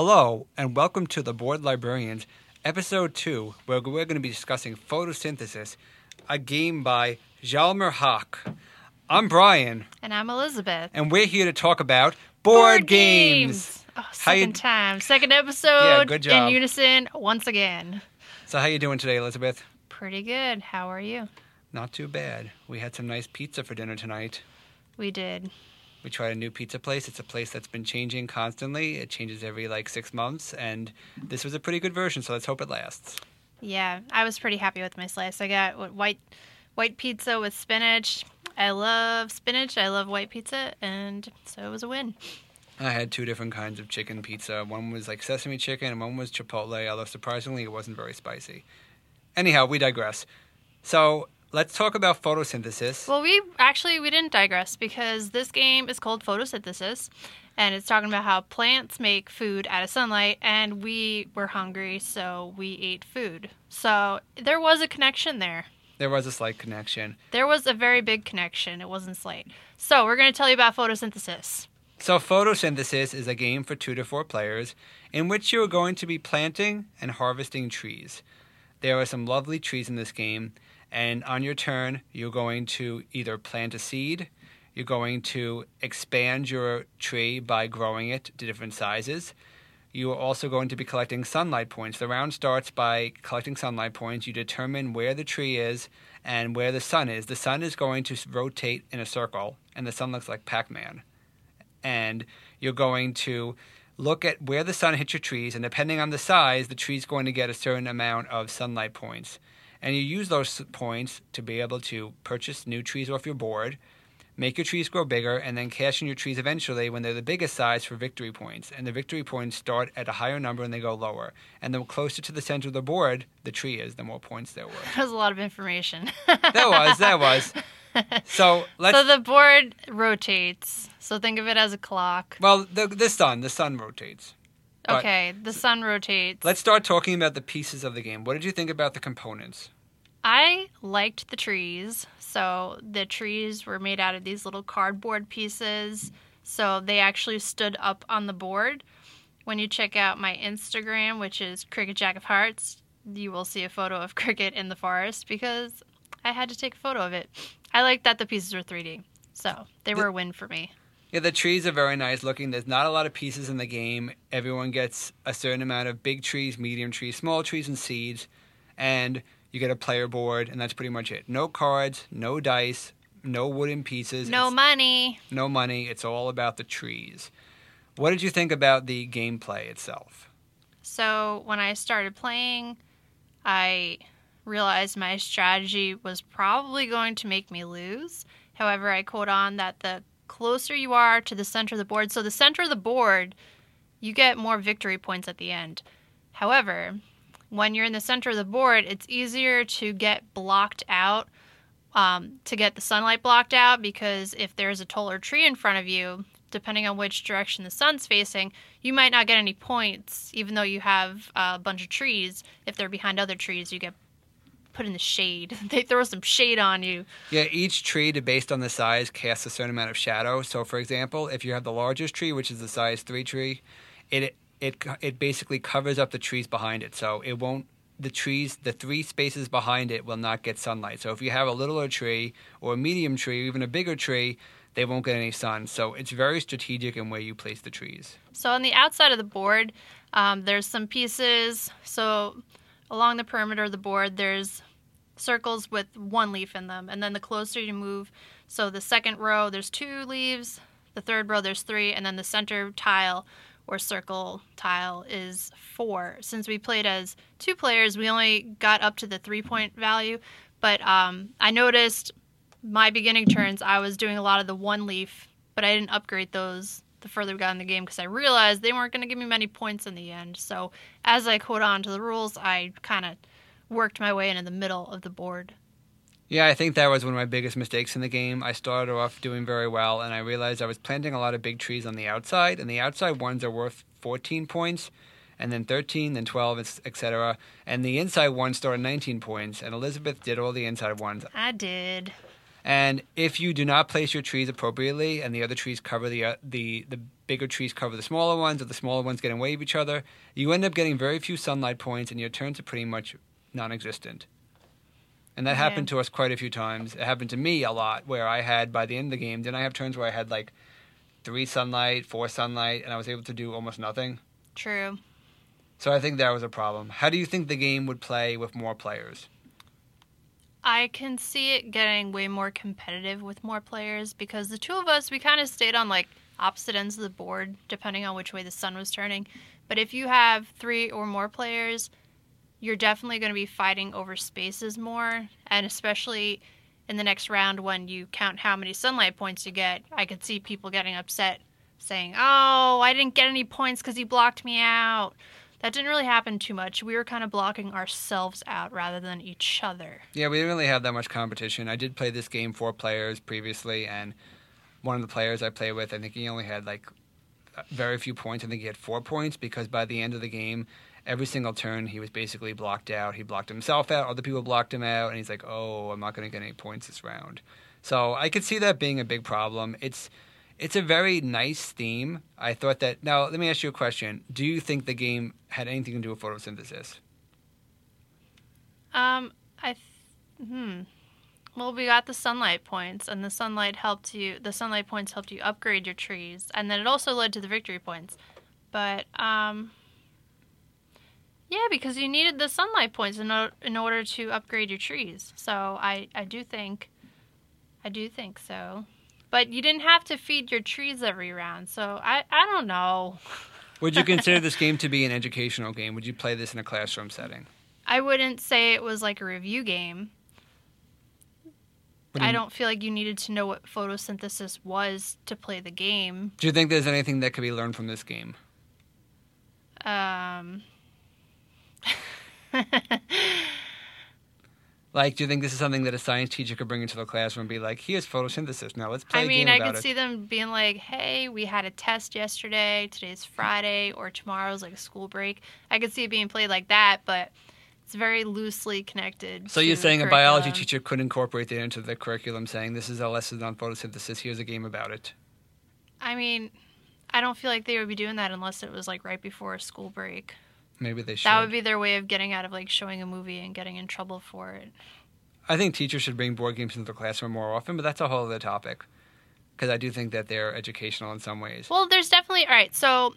Hello, and welcome to the Board Librarians, episode 2, where we're going to be discussing photosynthesis, a game by Hjalmar Hach. I'm Brian, And I'm Elizabeth. and we're here to talk about board, games. Oh, How you- second time. Second episode Yeah, good job. in unison once again. So how you doing today, Elizabeth? Pretty good. How are you? Not too bad. We had some nice pizza for dinner tonight. We did. We tried a new pizza place. It's a place that's been changing constantly. It changes every like six months, and this was a pretty good version. So let's hope it lasts. Yeah, I was pretty happy with my slice. I got white white pizza with spinach. I love spinach. I love white pizza, and so it was a win. I had two different kinds of chicken pizza. One was like sesame chicken, and one was chipotle. Although surprisingly, it wasn't very spicy. Anyhow, we digress. So let's talk about photosynthesis. Well, we actually we didn't digress because this game is called photosynthesis, and it's talking about how plants make food out of sunlight, and we were hungry, so we ate food. So there was a connection there. There was a slight connection. There was a very big connection. It wasn't slight. So we're going to tell you about photosynthesis. So, photosynthesis is a game for two to four players in which you are going to be planting and harvesting trees. There are some lovely trees in this game, and on your turn, you're going to either plant a seed, you're going to expand your tree by growing it to different sizes. You are also going to be collecting sunlight points. The round starts by collecting sunlight points. You determine where the tree is and where the sun is. The sun is going to rotate in a circle, and the sun looks like Pac Man and you're going to look at where the sun hits your trees, and depending on the size, the tree's going to get a certain amount of sunlight points. And you use those points to be able to purchase new trees off your board, make your trees grow bigger, and then cash in your trees eventually when they're the biggest size for victory points. And the victory points start at a higher number and they go lower. And the closer to the center of the board the tree is, the more points there were. That was a lot of information. That was, that was. So let's. so the board rotates. So think of it as a clock. well, the, the sun, the sun rotates. But- Okay, the sun rotates. Let's start talking about the pieces of the game. What did you think about the components? I liked the trees. So the trees were made out of these little cardboard pieces. So they actually stood up on the board. When you check out my Instagram, which is Cricket Jack of Hearts, you will see a photo of Cricket in the forest because I had to take a photo of it. I like that the pieces were 3D. So they were a win for me. Yeah, the trees are very nice looking. There's not a lot of pieces in the game. Everyone gets a certain amount of big trees, medium trees, small trees, and seeds. And you get a player board, and that's pretty much it. No cards, no dice, no wooden pieces. No It's- money. no money. It's all about the trees. What did you think about the gameplay itself? So when I started playing, I realized my strategy was probably going to make me lose. However, I quote on that the closer you are to the center of the board, so the center of the board, you get more victory points at the end. However, when you're in the center of the board, it's easier to get blocked out, um, to get the sunlight blocked out, because if there's a taller tree in front of you, depending on which direction the sun's facing, you might not get any points, even though you have a bunch of trees. If they're behind other trees, you get put in the shade. they throw some shade on you. Yeah, each tree, to- based on the size, casts a certain amount of shadow. So, for example, if you have the largest tree, which is the size three tree, it it it basically covers up the trees behind it. So it won't the trees, the three spaces behind it will not get sunlight. So if you have a littler tree or a medium tree, or even a bigger tree, they won't get any sun. So it's very strategic in where you place the trees. So on the outside of the board, um, there's some pieces. So along the perimeter of the board, there's circles with one leaf in them, and then the closer you move, so the second row there's two leaves, the third row there's three, and then the center tile or circle tile is four. Since we played as two players, we only got up to the three point value, but um, I noticed my beginning turns I was doing a lot of the one leaf, but I didn't upgrade those the further we got in the game because I realized they weren't going to give me many points in the end. So as I code on to the rules, I kind of worked my way into the middle of the board. Yeah, I think that was one of my biggest mistakes in the game. I started off doing very well, and I realized I was planting a lot of big trees on the outside, and the outside ones are worth 14 points, and then 13, then 12, etc. And the inside ones start at 19 points, and Elizabeth did all the inside ones. I did. And if you do not place your trees appropriately, and the other trees cover the uh, the the bigger trees cover the smaller ones, or the smaller ones get in way of each other, you end up getting very few sunlight points, and your turns are pretty much non-existent. And that Yeah. happened to us quite a few times. It happened to me a lot, where I had by the end of the game, then I have turns where I had like three sunlight, four sunlight, and I was able to do almost nothing. True. So I think that was a problem. How do you think the game would play with more players? I can see it getting way more competitive with more players because the two of us, we kind of stayed on like opposite ends of the board depending on which way the sun was turning. But if you have three or more players, you're definitely going to be fighting over spaces more. And especially in the next round when you count how many sunlight points you get, I could see people getting upset saying, Oh, I didn't get any points because he blocked me out. That didn't really happen too much. We were kind of blocking ourselves out rather than each other. Yeah, we didn't really have that much competition. I did play this game four players previously, and one of the players I played with, I think he only had like very few points. I think he had four points because by the end of the game, every single turn he was basically blocked out. He blocked himself out, other people blocked him out, and he's like, "Oh, I'm not going to get any points this round." So I could see that being a big problem. It's it's a very nice theme. I thought that. Now, let me ask you a question. Do you think the game had anything to do with photosynthesis? Um, I, th- hmm. Well, we got the sunlight points, and the sunlight helped you. The sunlight points helped you upgrade your trees, and then it also led to the victory points. But um, yeah, because you needed the sunlight points in, o- in order to upgrade your trees. So I, I do think, I do think so. But you didn't have to feed your trees every round, so I, I don't know. Would you consider this game to be an educational game? Would you play this in a classroom setting? I wouldn't say it was like a review game. Do I don't feel like you needed to know what photosynthesis was to play the game. Do you think there's anything that could be learned from this game? Um, Like, do you think this is something that a science teacher could bring into the classroom and be like, "Here's photosynthesis. Now let's play I mean, I could it." see them being like, "Hey, we had a test yesterday. Today's Friday, or tomorrow's like a school break." I could see it being played like that, but it's very loosely connected. so you're saying a biology teacher could incorporate that into the curriculum, saying, "This is a lesson on photosynthesis. Here's a game about it." I mean, I don't feel like they would be doing that unless it was like right before a school break. Maybe they should. That would be their way of getting out of like showing a movie and getting in trouble for it. I think teachers should bring board games into the classroom more often, but that's a whole other topic. Because I do think that they're educational in some ways. Well, there's definitely all right. So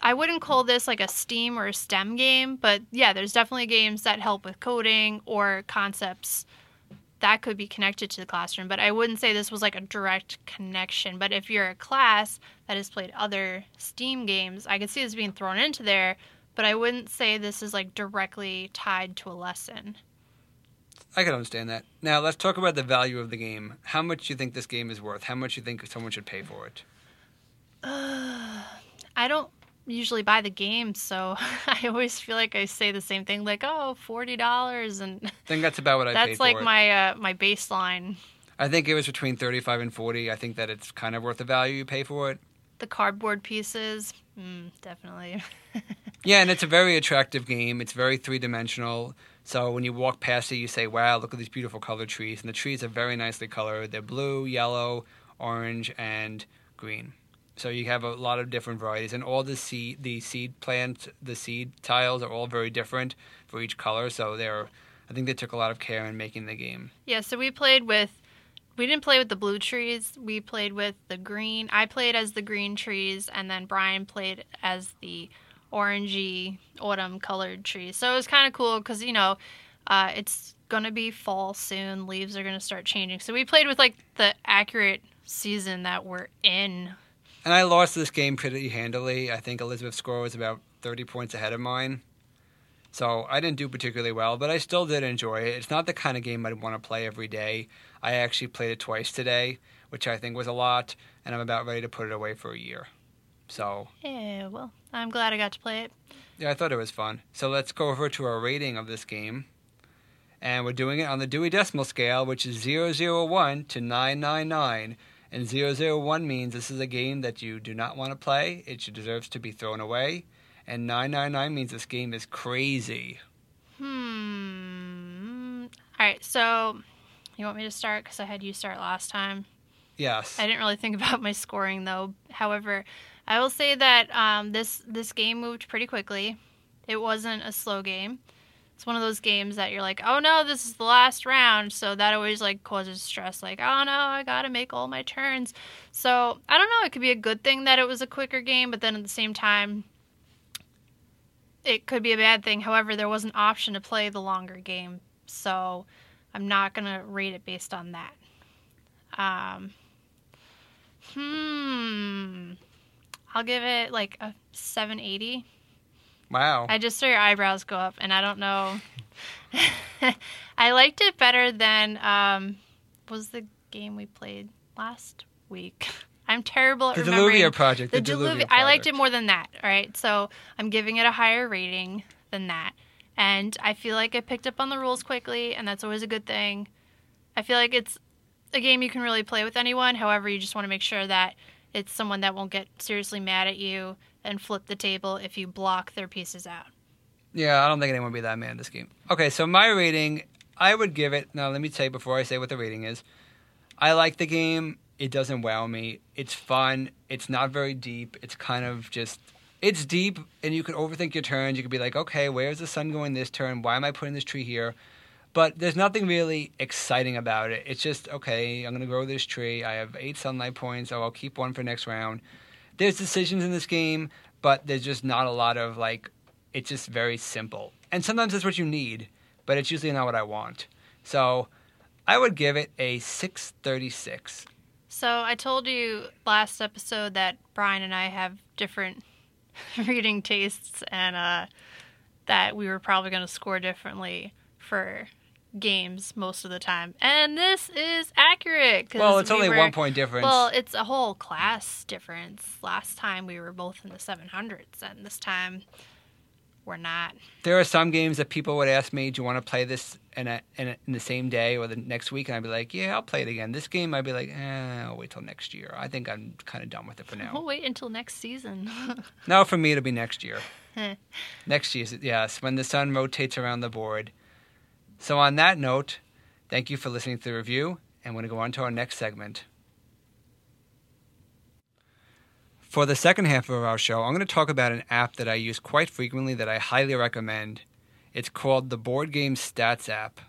I wouldn't call this like a STEAM or a STEM game, but yeah, there's definitely games that help with coding or concepts that could be connected to the classroom. But I wouldn't say this was like a direct connection. But if you're a class that has played other STEAM games, I could see this being thrown into there. But I wouldn't say this is like directly tied to a lesson. I can understand that. Now let's talk about the value of the game. How much do you think this game is worth? How much do you think someone should pay for it? I don't usually buy the games, so I always feel like I say the same thing, like, "Oh, forty dollars," and I think that's about what I paid that's for like my uh, my baseline. I think it was between 35 and 40. I think that it's kind of worth the value you pay for it. The cardboard pieces, mm, definitely. Yeah, and it's a very attractive game. It's very three dimensional. So when you walk past it, you say, wow, look at these beautiful colored trees. And the trees are very nicely colored. They're blue, yellow, orange, and green. So you have a lot of different varieties. And all the seed, the seed plants, the seed tiles are all very different for each color. So they're, I think they took a lot of care in making the game. Yeah, so we played with. We didn't play with the blue trees. We played with the green. I played as the green trees, and then Brian played as the orangey autumn colored trees. So it was kind of cool because you know uh, it's gonna be fall soon. Leaves are gonna start changing. So we played with like the accurate season that we're in. And I lost this game pretty handily. I think Elizabeth's score was about 30 points ahead of mine. So I didn't do particularly well, but I still did enjoy it. It's not the kind of game I'd want to play every day. I actually played it twice today, which I think was a lot, and I'm about ready to put it away for a year. So, Yeah, well, I'm glad I got to play it. yeah, I thought it was fun. So let's go over to our rating of this game. And we're doing it on the Dewey Decimal Scale, which is 001 to 999. And 001 means this is a game that you do not want to play. It deserves to be thrown away. And 999 means this game is crazy. Hmm. All right, so You want me to start because I had you start last time. Yes. I didn't really think about my scoring though. However, I will say that um, this this game moved pretty quickly. It wasn't a slow game. It's one of those games that you're like, oh no, this is the last round, so that always like causes stress. Like, oh no, I gotta make all my turns. So I don't know. It could be a good thing that it was a quicker game, but then at the same time, it could be a bad thing. However, there was an option to play the longer game, so I'm not gonna rate it based on that. Um, hmm. I'll give it like a 780. wow. I just saw your eyebrows go up, and I don't know. I liked it better than um, was the game we played last week. I'm terrible at the remembering. Diluvia project. The, The, Diluvia. Diluvia I liked it more than that. All right, so I'm giving it a higher rating than that, and I feel like I picked up on the rules quickly, and that's always a good thing. I feel like it's a game you can really play with anyone. However, you just want to make sure that it's someone that won't get seriously mad at you and flip the table if you block their pieces out. Yeah, I don't think anyone would be that mad in this game. Okay, so my rating, I would give it. Now, let me say before I say what the rating is. I like the game. It doesn't wow me. It's fun. It's not very deep. It's kind of just. It's deep, and you can overthink your turns. You could be like, okay, where's the sun going this turn? Why am I putting this tree here? But there's nothing really exciting about it. It's just, okay, I'm to grow this tree. I have eight sunlight points, so I'll keep one for next round. There's decisions in this game, but there's just not a lot of like it's just very simple. And sometimes that's what you need, but it's usually not what I want. So I would give it a 636. So I told you last episode that Brian and I have different reading tastes and uh, that we were probably going to score differently for games most of the time. And this is accurate. 'cause Well, it's we only were- one point difference. Well, it's a whole class difference. Last time we were both in the 700s, and this time we're not. there are some games that people would ask me, "Do you want to play this in a, in, a, in the same day or the next week?" And I'd be like, "Yeah, I'll play it again." This game, I'd be like, eh, "I'll wait till next year." I think I'm kind of done with it for now." We'll wait until next season. no, for me, it'll be next year. next year, yes, when the sun rotates around the board. So, on that note, thank you for listening to the review, and we're going to go on to our next segment. For the second half of our show, I'm going to talk about an app that I use quite frequently that I highly recommend. It's called the Board Game Stats app,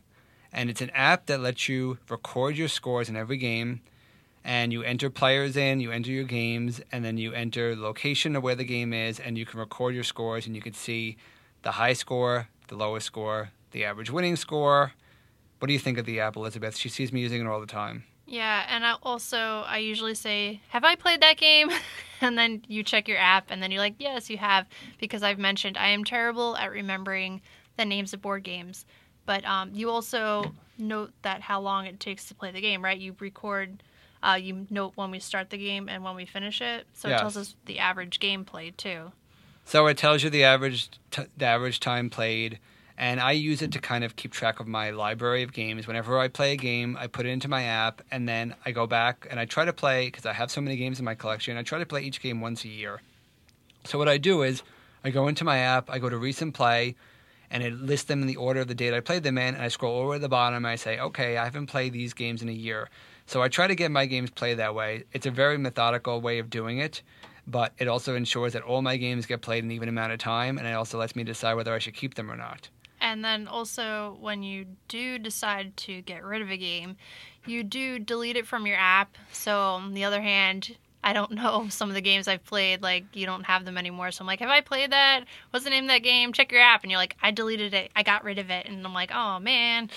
and it's an app that lets you record your scores in every game. And you enter players in, you enter your games, and then you enter location of where the game is, and you can record your scores, and you can see the high score, the lowest score, the average winning score. What do you think of the app, Elizabeth? She sees me using it all the time. Yeah, and I also I usually say, "Have I played that game?" and then you check your app, and then you're like, "Yes, you have," because I've mentioned I am terrible at remembering the names of board games. But um, you also note that how long it takes to play the game, right? You record, uh, you note when we start the game and when we finish it, so it tells us the average game played too. So it tells you the average t- the average time played, and I use it to kind of keep track of my library of games. Whenever I play a game, I put it into my app, and then I go back and I try to play because I have so many games in my collection. I try to play each game once a year. So what I do is I go into my app, I go to recent play, and it lists them in the order of the date I played them in, and I scroll over to the bottom and I say, okay, I haven't played these games in a year. So I try to get my games played that way. It's a very methodical way of doing it, but it also ensures that all my games get played an even amount of time, and it also lets me decide whether I should keep them or not. And then also, when you do decide to get rid of a game, you do delete it from your app. So, on the other hand, I don't know some of the games I've played, like, you don't have them anymore. So, I'm like, have I played that? What's the name of that game? Check your app. And you're like, I deleted it. I got rid of it. And I'm like, oh, man.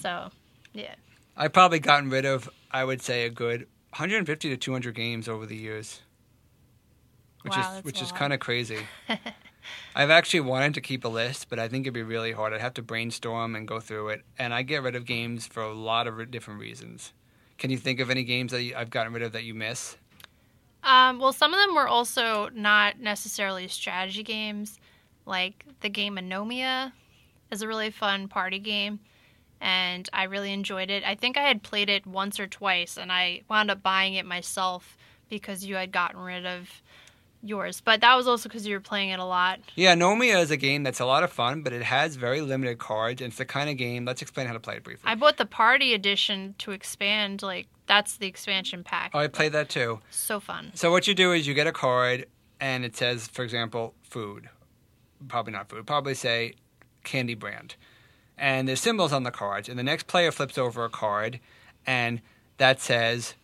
So, yeah. I've probably gotten rid of, I would say, a good 150 to 200 games over the years, which Wow, is which is kind of crazy. I've actually wanted to keep a list, but I think it'd be really hard. I'd have to brainstorm and go through it, and I get rid of games for a lot of different reasons. Can you think of any games that I've gotten rid of that you miss? Um, well, some of them were also not necessarily strategy games. Like the game Anomia is a really fun party game, and I really enjoyed it. I think I had played it once or twice, and I wound up buying it myself because you had gotten rid of yours. But that was also because you were playing it a lot. Yeah, Anomia is a game that's a lot of fun, but it has very limited cards, and it's the kind of game. Let's explain how to play it briefly. I bought the party edition to expand. Like that's the expansion pack. oh, I played that too. So fun. So what you do is you get a card, and it says, for example, food. Probably not food. Probably say candy brand. And there's symbols on the cards, and the next player flips over a card, and that says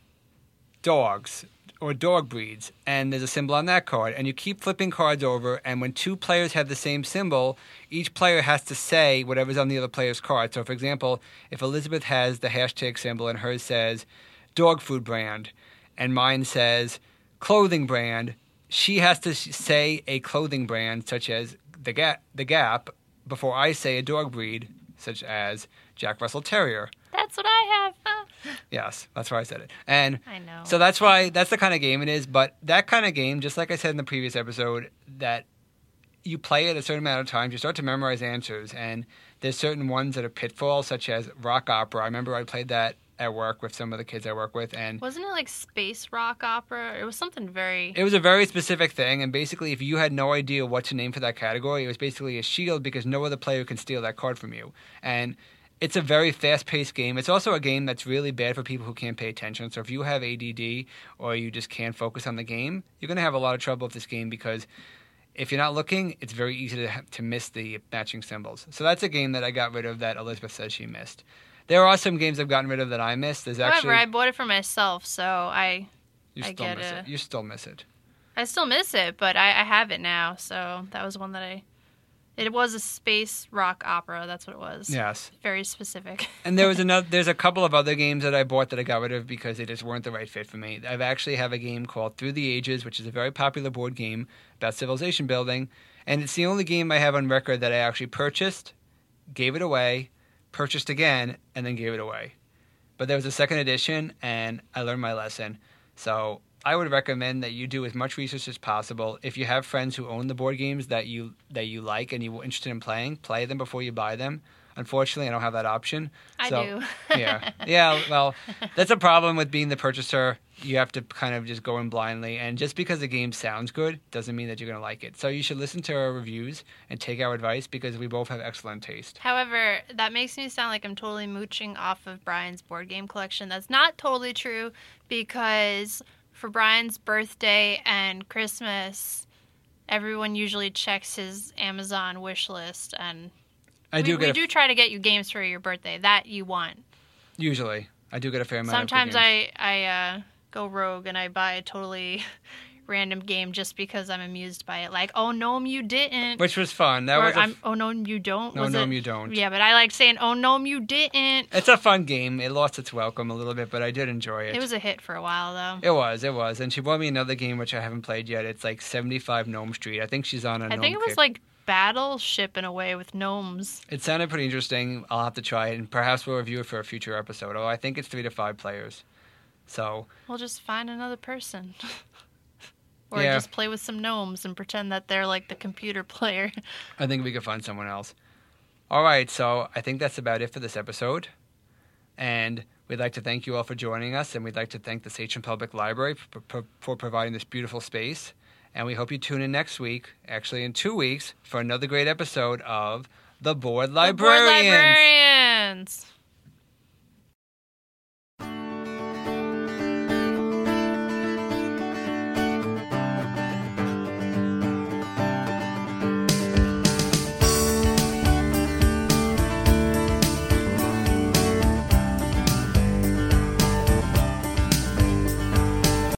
dogs or dog breeds, and there's a symbol on that card, and you keep flipping cards over, and when two players have the same symbol, each player has to say whatever's on the other player's card. So, for example, if Elizabeth has the hashtag symbol and hers says dog food brand, and mine says clothing brand, she has to say a clothing brand such as the Gap, the Gap before I say a dog breed such as Jack Russell Terrier. That's what I have. Yes, that's why I said it. And I know. so that's why that's the kind of game it is. But that kind of game, just like I said in the previous episode, that you play it a certain amount of times, you start to memorize answers, and there's certain ones that are pitfalls, such as rock opera. I remember I played that at work with some of the kids I work with, and Wasn't it like space rock opera? It was something very. it was a very specific thing. And basically, if you had no idea what to name for that category, it was basically a shield because no other player can steal that card from you. And it's a very fast-paced game. It's also a game that's really bad for people who can't pay attention. So if you have ADD or you just can't focus on the game, you're going to have a lot of trouble with this game because if you're not looking, it's very easy to to miss the matching symbols. So that's a game that I got rid of that Elizabeth says she missed. There are some games I've gotten rid of that I missed. There's actually However, I bought it for myself, so I you I still get miss it. it. You still miss it. I still miss it, but I, I have it now. So that was one that I. It was a space rock opera. That's what it was. Yes. Very specific. And there was another. There's a couple of other games that I bought that I got rid of because they just weren't the right fit for me. I've actually have a game called Through the Ages, which is a very popular board game about civilization building, and it's the only game I have on record that I actually purchased, gave it away, purchased again, and then gave it away. But there was a second edition, and I learned my lesson. So I would recommend that you do as much research as possible. If you have friends who own the board games that you that you like and you're interested in playing, play them before you buy them. Unfortunately, I don't have that option. I So, do. yeah, yeah. Well, that's a problem with being the purchaser. You have to kind of just go in blindly, and just because the game sounds good doesn't mean that you're going to like it. So you should listen to our reviews and take our advice because we both have excellent taste. However, that makes me sound like I'm totally mooching off of Brian's board game collection. That's not totally true because for Brian's birthday and Christmas, everyone usually checks his Amazon wish list, and I we, do we do try to get you games for your birthday that you want. usually I do get a fair amount. Sometimes. I I uh, go rogue and I buy a totally random game just because I'm amused by it. Like, oh no, you didn't. which was fun. That or was I'm, oh no, you don't. no, no, you don't. Yeah, but I like saying, oh no, you didn't. It's a fun game. It lost its welcome a little bit, but I did enjoy it. It was a hit for a while though. It was, it was, and she bought me another game which I haven't played yet. It's like seventy five Gnome Street. I think she's on a I think it was kick. like Battleship in a way with gnomes. It sounded pretty interesting. I'll have to try it, and perhaps we'll review it for a future episode. Oh, I think it's three to five players. So We'll just find another person. or Yeah. just play with some gnomes and pretend that they're like the computer player. I think we could find someone else. All right, so I think that's about it for this episode. And we'd like to thank you all for joining us, and we'd like to thank the Sachem Public Library for, for, for providing this beautiful space. And we hope you tune in next week, actually in two weeks, for another great episode of The Board The board Librarians. librarians.